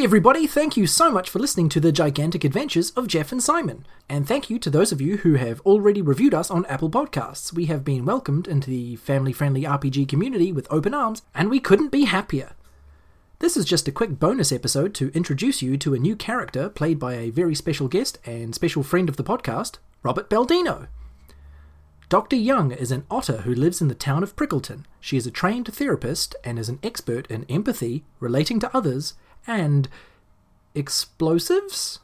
Hey everybody, thank you so much for listening to the gigantic adventures of Jeff and Simon. And thank you to those of you who have already reviewed us on Apple Podcasts. We have been welcomed into the family friendly RPG community with open arms, and we couldn't be happier. This is just a quick bonus episode to introduce you to a new character played by a very special guest and special friend of the podcast, Robert Baldino. Dr. Young is an otter who lives in the town of Prickleton. She is a trained therapist and is an expert in empathy, relating to others, and explosives?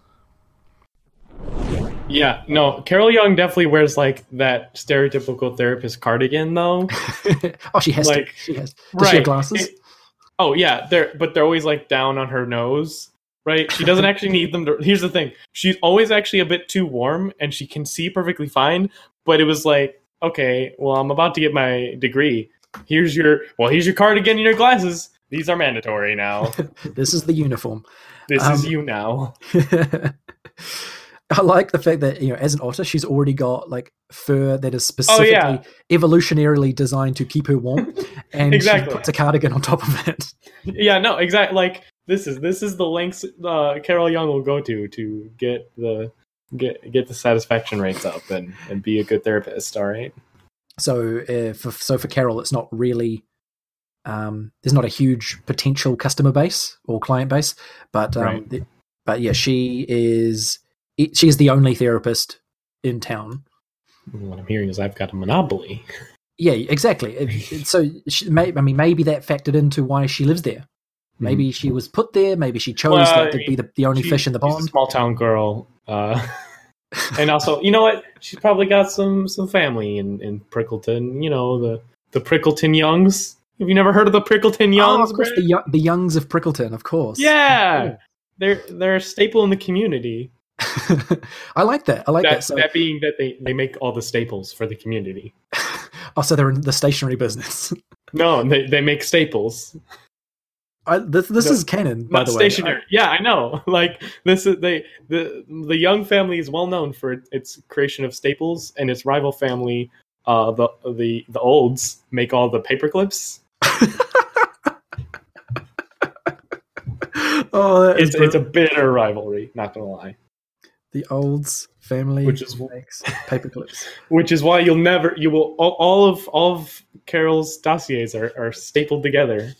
Yeah, no, Carol Young definitely wears like that stereotypical therapist cardigan though. oh, she has Like, to. She has. Does right. she have glasses? It- oh yeah, they're but they're always like down on her nose. Right? She doesn't actually need them to here's the thing. She's always actually a bit too warm and she can see perfectly fine, but it was like, okay, well I'm about to get my degree. Here's your well, here's your cardigan and your glasses. These are mandatory now. this is the uniform. This Um, is you now. I like the fact that you know, as an otter, she's already got like fur that is Oh, specifically yeah. evolutionarily designed to keep her warm, and Exactly. she puts a cardigan on top of it. yeah no exactly like this is this is the lengths uh carol young will go to to get the get get the satisfaction rates up and and be a good therapist all right So, uh, for, so for Carol, it's not really. Um, there's not a huge potential customer base or client base, but um, Right. but yeah, she is. She is the only therapist in town. what i'm hearing is i've got a monopoly Yeah, exactly. It- it- so, she, may, I mean, maybe that factored into why she lives there. Maybe she was put there. Maybe she chose Well, to be the, the only She- fish in the she's a pond. small town girl uh and also you know what she's probably got some some family in in prickleton you know the the prickleton youngs have you never heard of the prickleton Oh, youngs of course, the, young, the Youngs of Prickleton, of course. yeah they're they're a staple in the community I like that. I like that. that, So, that being that they they make all the staples for the community oh, so they're in the stationery business. No, they, they make staples. I, this this No, is canon, by the way. stationary. yeah, I know. Like this is they the the Young family is well known for its creation of staples, and its rival family, uh, the the the Olds, make all the paper clips. oh, It's it's a bitter rivalry. Not gonna lie. the Olds family, Which is- makes paper clips. Which is why you'll never you will all, all of all of Carol's dossiers are, are stapled together.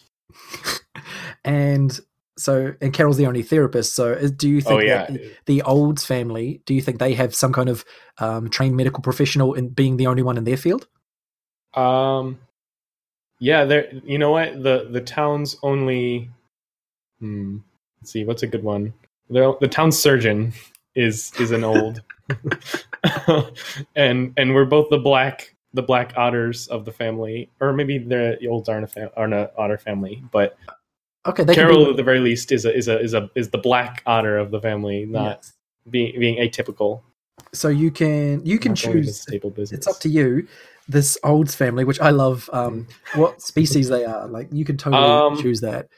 and so, and Carol's the only therapist. So, do you think Oh yeah, that the Olds family? Do you think they have some kind of um, trained medical professional in being the only one in their field? Um, yeah, there. You know what? The the town's only. Hmm. Let's see. What's a good one? The the town surgeon is is an old, and and we're both the black the black otters of the family, or maybe the olds aren't a fam- aren't a otter family, but Okay, Carol can at the very least is a is a is a is the black otter of the family, not Yes. being being atypical. So you can you can choose. It's up to you. This Olds family, which I love, um, what species they are. Like you can totally Um, choose that.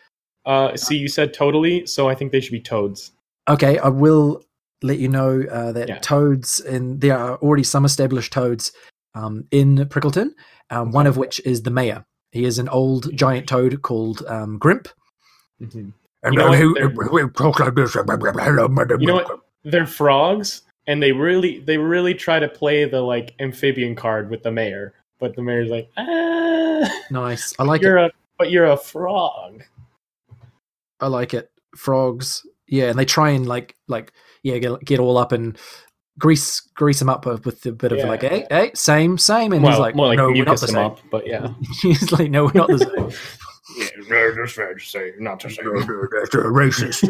Uh, see, you said totally, so I think they should be toads. Okay, I will let you know uh, that Yeah. toads, and there are already some established toads um, in Prickleton. Um, one of which is the mayor. He is an old giant toad called um, Grimp. Mhm. And You know who- who talks like this? Hello. You know what? They're frogs, and they really they really try to play the like amphibian card with the mayor, but the mayor's like, ah, Nice. I like you're it. a but you're a frog. I like it. Frogs. Yeah, and they try and like like yeah get, get all up and grease grease him up with a bit of Yeah. like hey hey same same and well, he's like more like no we're not the same. up, but yeah. he's like no we're not the same. yeah, no, that's fair to say, not to say. That's a racist.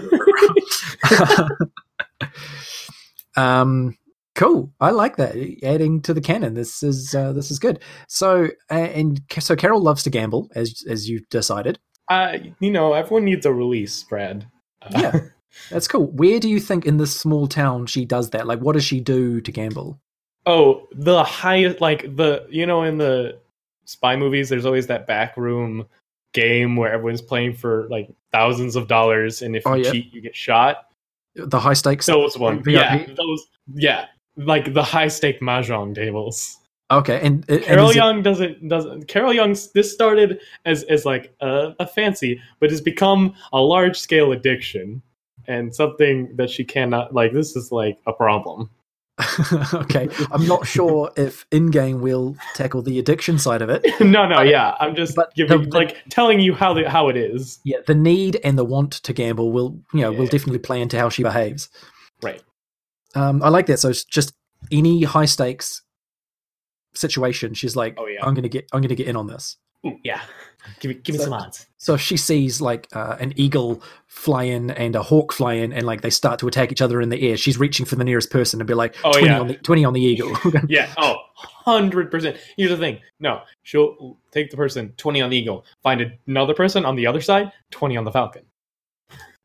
Um, cool. I like that. Adding to the canon. This is uh, this is good. So uh, and so Carol loves to gamble, as as you've decided. Uh, you know, everyone needs a release, Brad. Uh, Yeah. That's cool. Where do you think in this small town she does that? Like, what does she do to gamble? Oh, the highest, like the you know, in the spy movies, there's always that back room game where everyone's playing for like thousands of dollars, and if Oh, you yeah. cheat, you get shot. The high stakes. Those one, VIP? yeah, those, yeah, like the high stake mahjong tables. okay, and, and Carol is it- Young doesn't doesn't. Carol Young's this started as as like a, a fancy, but has become a large scale addiction. and something that she cannot like. This is like a problem. okay, I'm not sure if in game we'll tackle the addiction side of it. no, no, yeah, I'm just but giving the- like telling you how the, how it is. Yeah, the need and the want to gamble will, you know, will Yeah. definitely play into how she behaves. Right. Um, I like that. So it's just any high stakes situation, she's like, Oh, yeah. I'm gonna get, I'm gonna get in on this. Ooh, yeah, give me give me So- some odds. So if she sees like uh, an eagle fly in and a hawk fly in, and like they start to attack each other in the air, she's reaching for the nearest person and be like, Oh, 20 yeah. on the 20 on the eagle. Yeah. Oh, 100%. Here's the thing. No, she'll take the person 20 on the eagle, find another person on the other side, 20 on the falcon.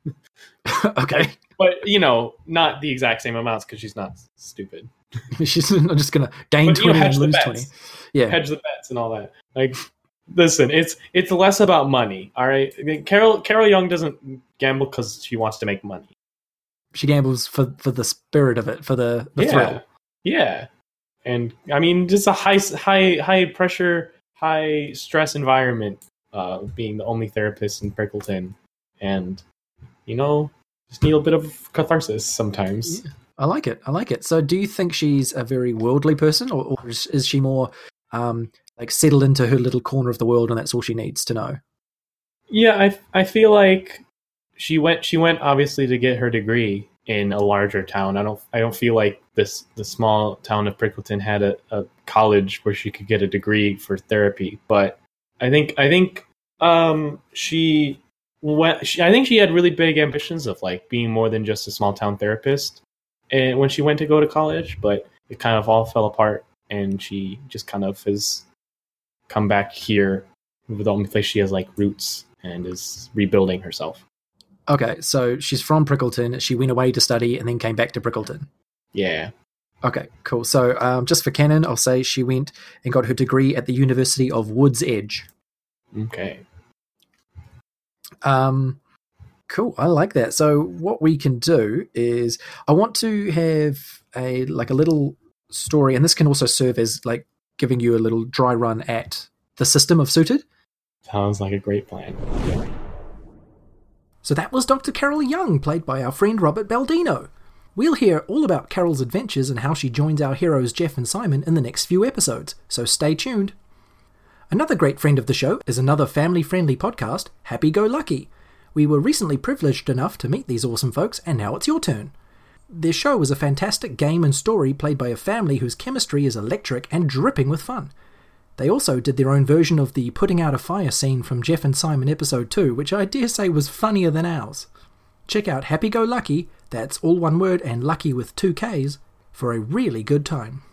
okay, But, you know, not the exact same amounts because she's not stupid. she's not just gonna gain But, you know, 20 and lose 20. Yeah, Hedge the bets and all that. Like, listen, it's it's less about money, all right? I mean, Carol Carol Young doesn't gamble because she wants to make money. she gambles for for the spirit of it, for the, the yeah. thrill. Yeah. And I mean, just a high, high, high pressure, high stress environment. Uh, being the only therapist in Prickleton, and you know, just need a bit of catharsis sometimes. I like it. I like it. So, do you think she's a very worldly person, or, or is, is she more um, like settle into her little corner of the world, and that's all she needs to know? Yeah, I, I feel like she went, she went obviously to get her degree in a larger town. I don't, I don't feel like this, the small town of Prickleton had a, a college where she could get a degree for therapy. But I think, I think, um, she went, she, I think she had really big ambitions of like being more than just a small town therapist. And when she went to go to college, but it kind of all fell apart, and she just kind of has come back here, the only place she has like roots, and is rebuilding herself. Okay, so she's from Prickleton. She went away to study and then came back to Prickleton. Yeah. Okay, cool. So, um, just for canon, I'll say she went and got her degree at the University of Woods Edge. Okay. Um, cool. I like that. So what we can do is I want to have a like a little story, and this can also serve as like giving you a little dry run at the system of suited. Sounds like a great plan. So that was Dr. Carol Young, played by our friend Robert Baldino. We'll hear all about Carol's adventures and how she joins our heroes Jeff and Simon in the next few episodes, so stay tuned. Another great friend of the show is another family friendly podcast, HappyGoLukky. We were recently privileged enough to meet these awesome folks, and now it's your turn. Their show is a fantastic game and story played by a family whose chemistry is electric and dripping with fun. They also did their own version of the putting out a fire scene from Jeff and Simon episode 2, which I dare say was funnier than ours. Check out HappyGoLukky, that's all one word and lucky with two Ks, for a really good time.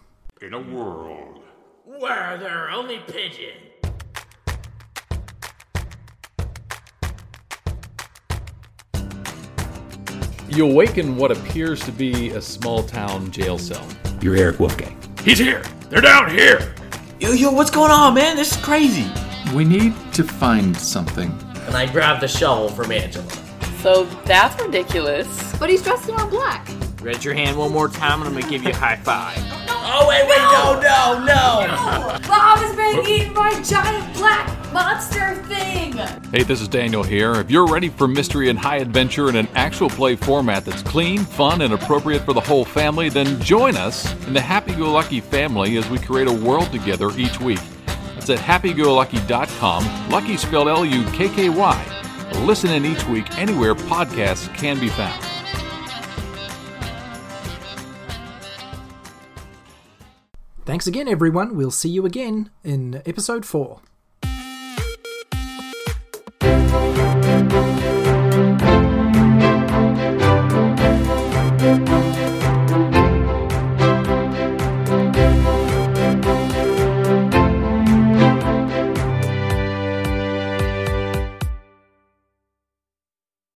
In a world Where there are only pigeons. You awaken what appears to be a small town jail cell. You're Eric Wolfgang. He's here. They're down here. Yo, yo, what's going on, man? This is crazy. We need to find something. And I grabbed the shovel from Angela. So that's ridiculous. But he's dressed in all black. Raise your hand one more time and I'm gonna give you a high five. Oh, wait, wait, no, no, no. Bob is being eaten by a giant black monster thing. Hey, this is Daniel here. If you're ready for mystery and high adventure in an actual play format that's clean, fun, and appropriate for the whole family, then join us in the HappyGoLukky family as we create a world together each week. It's at happygolukky.com, lucky spelled L U K K Y. Listen in each week anywhere podcasts can be found. Thanks again, everyone. We'll see you again in episode 4.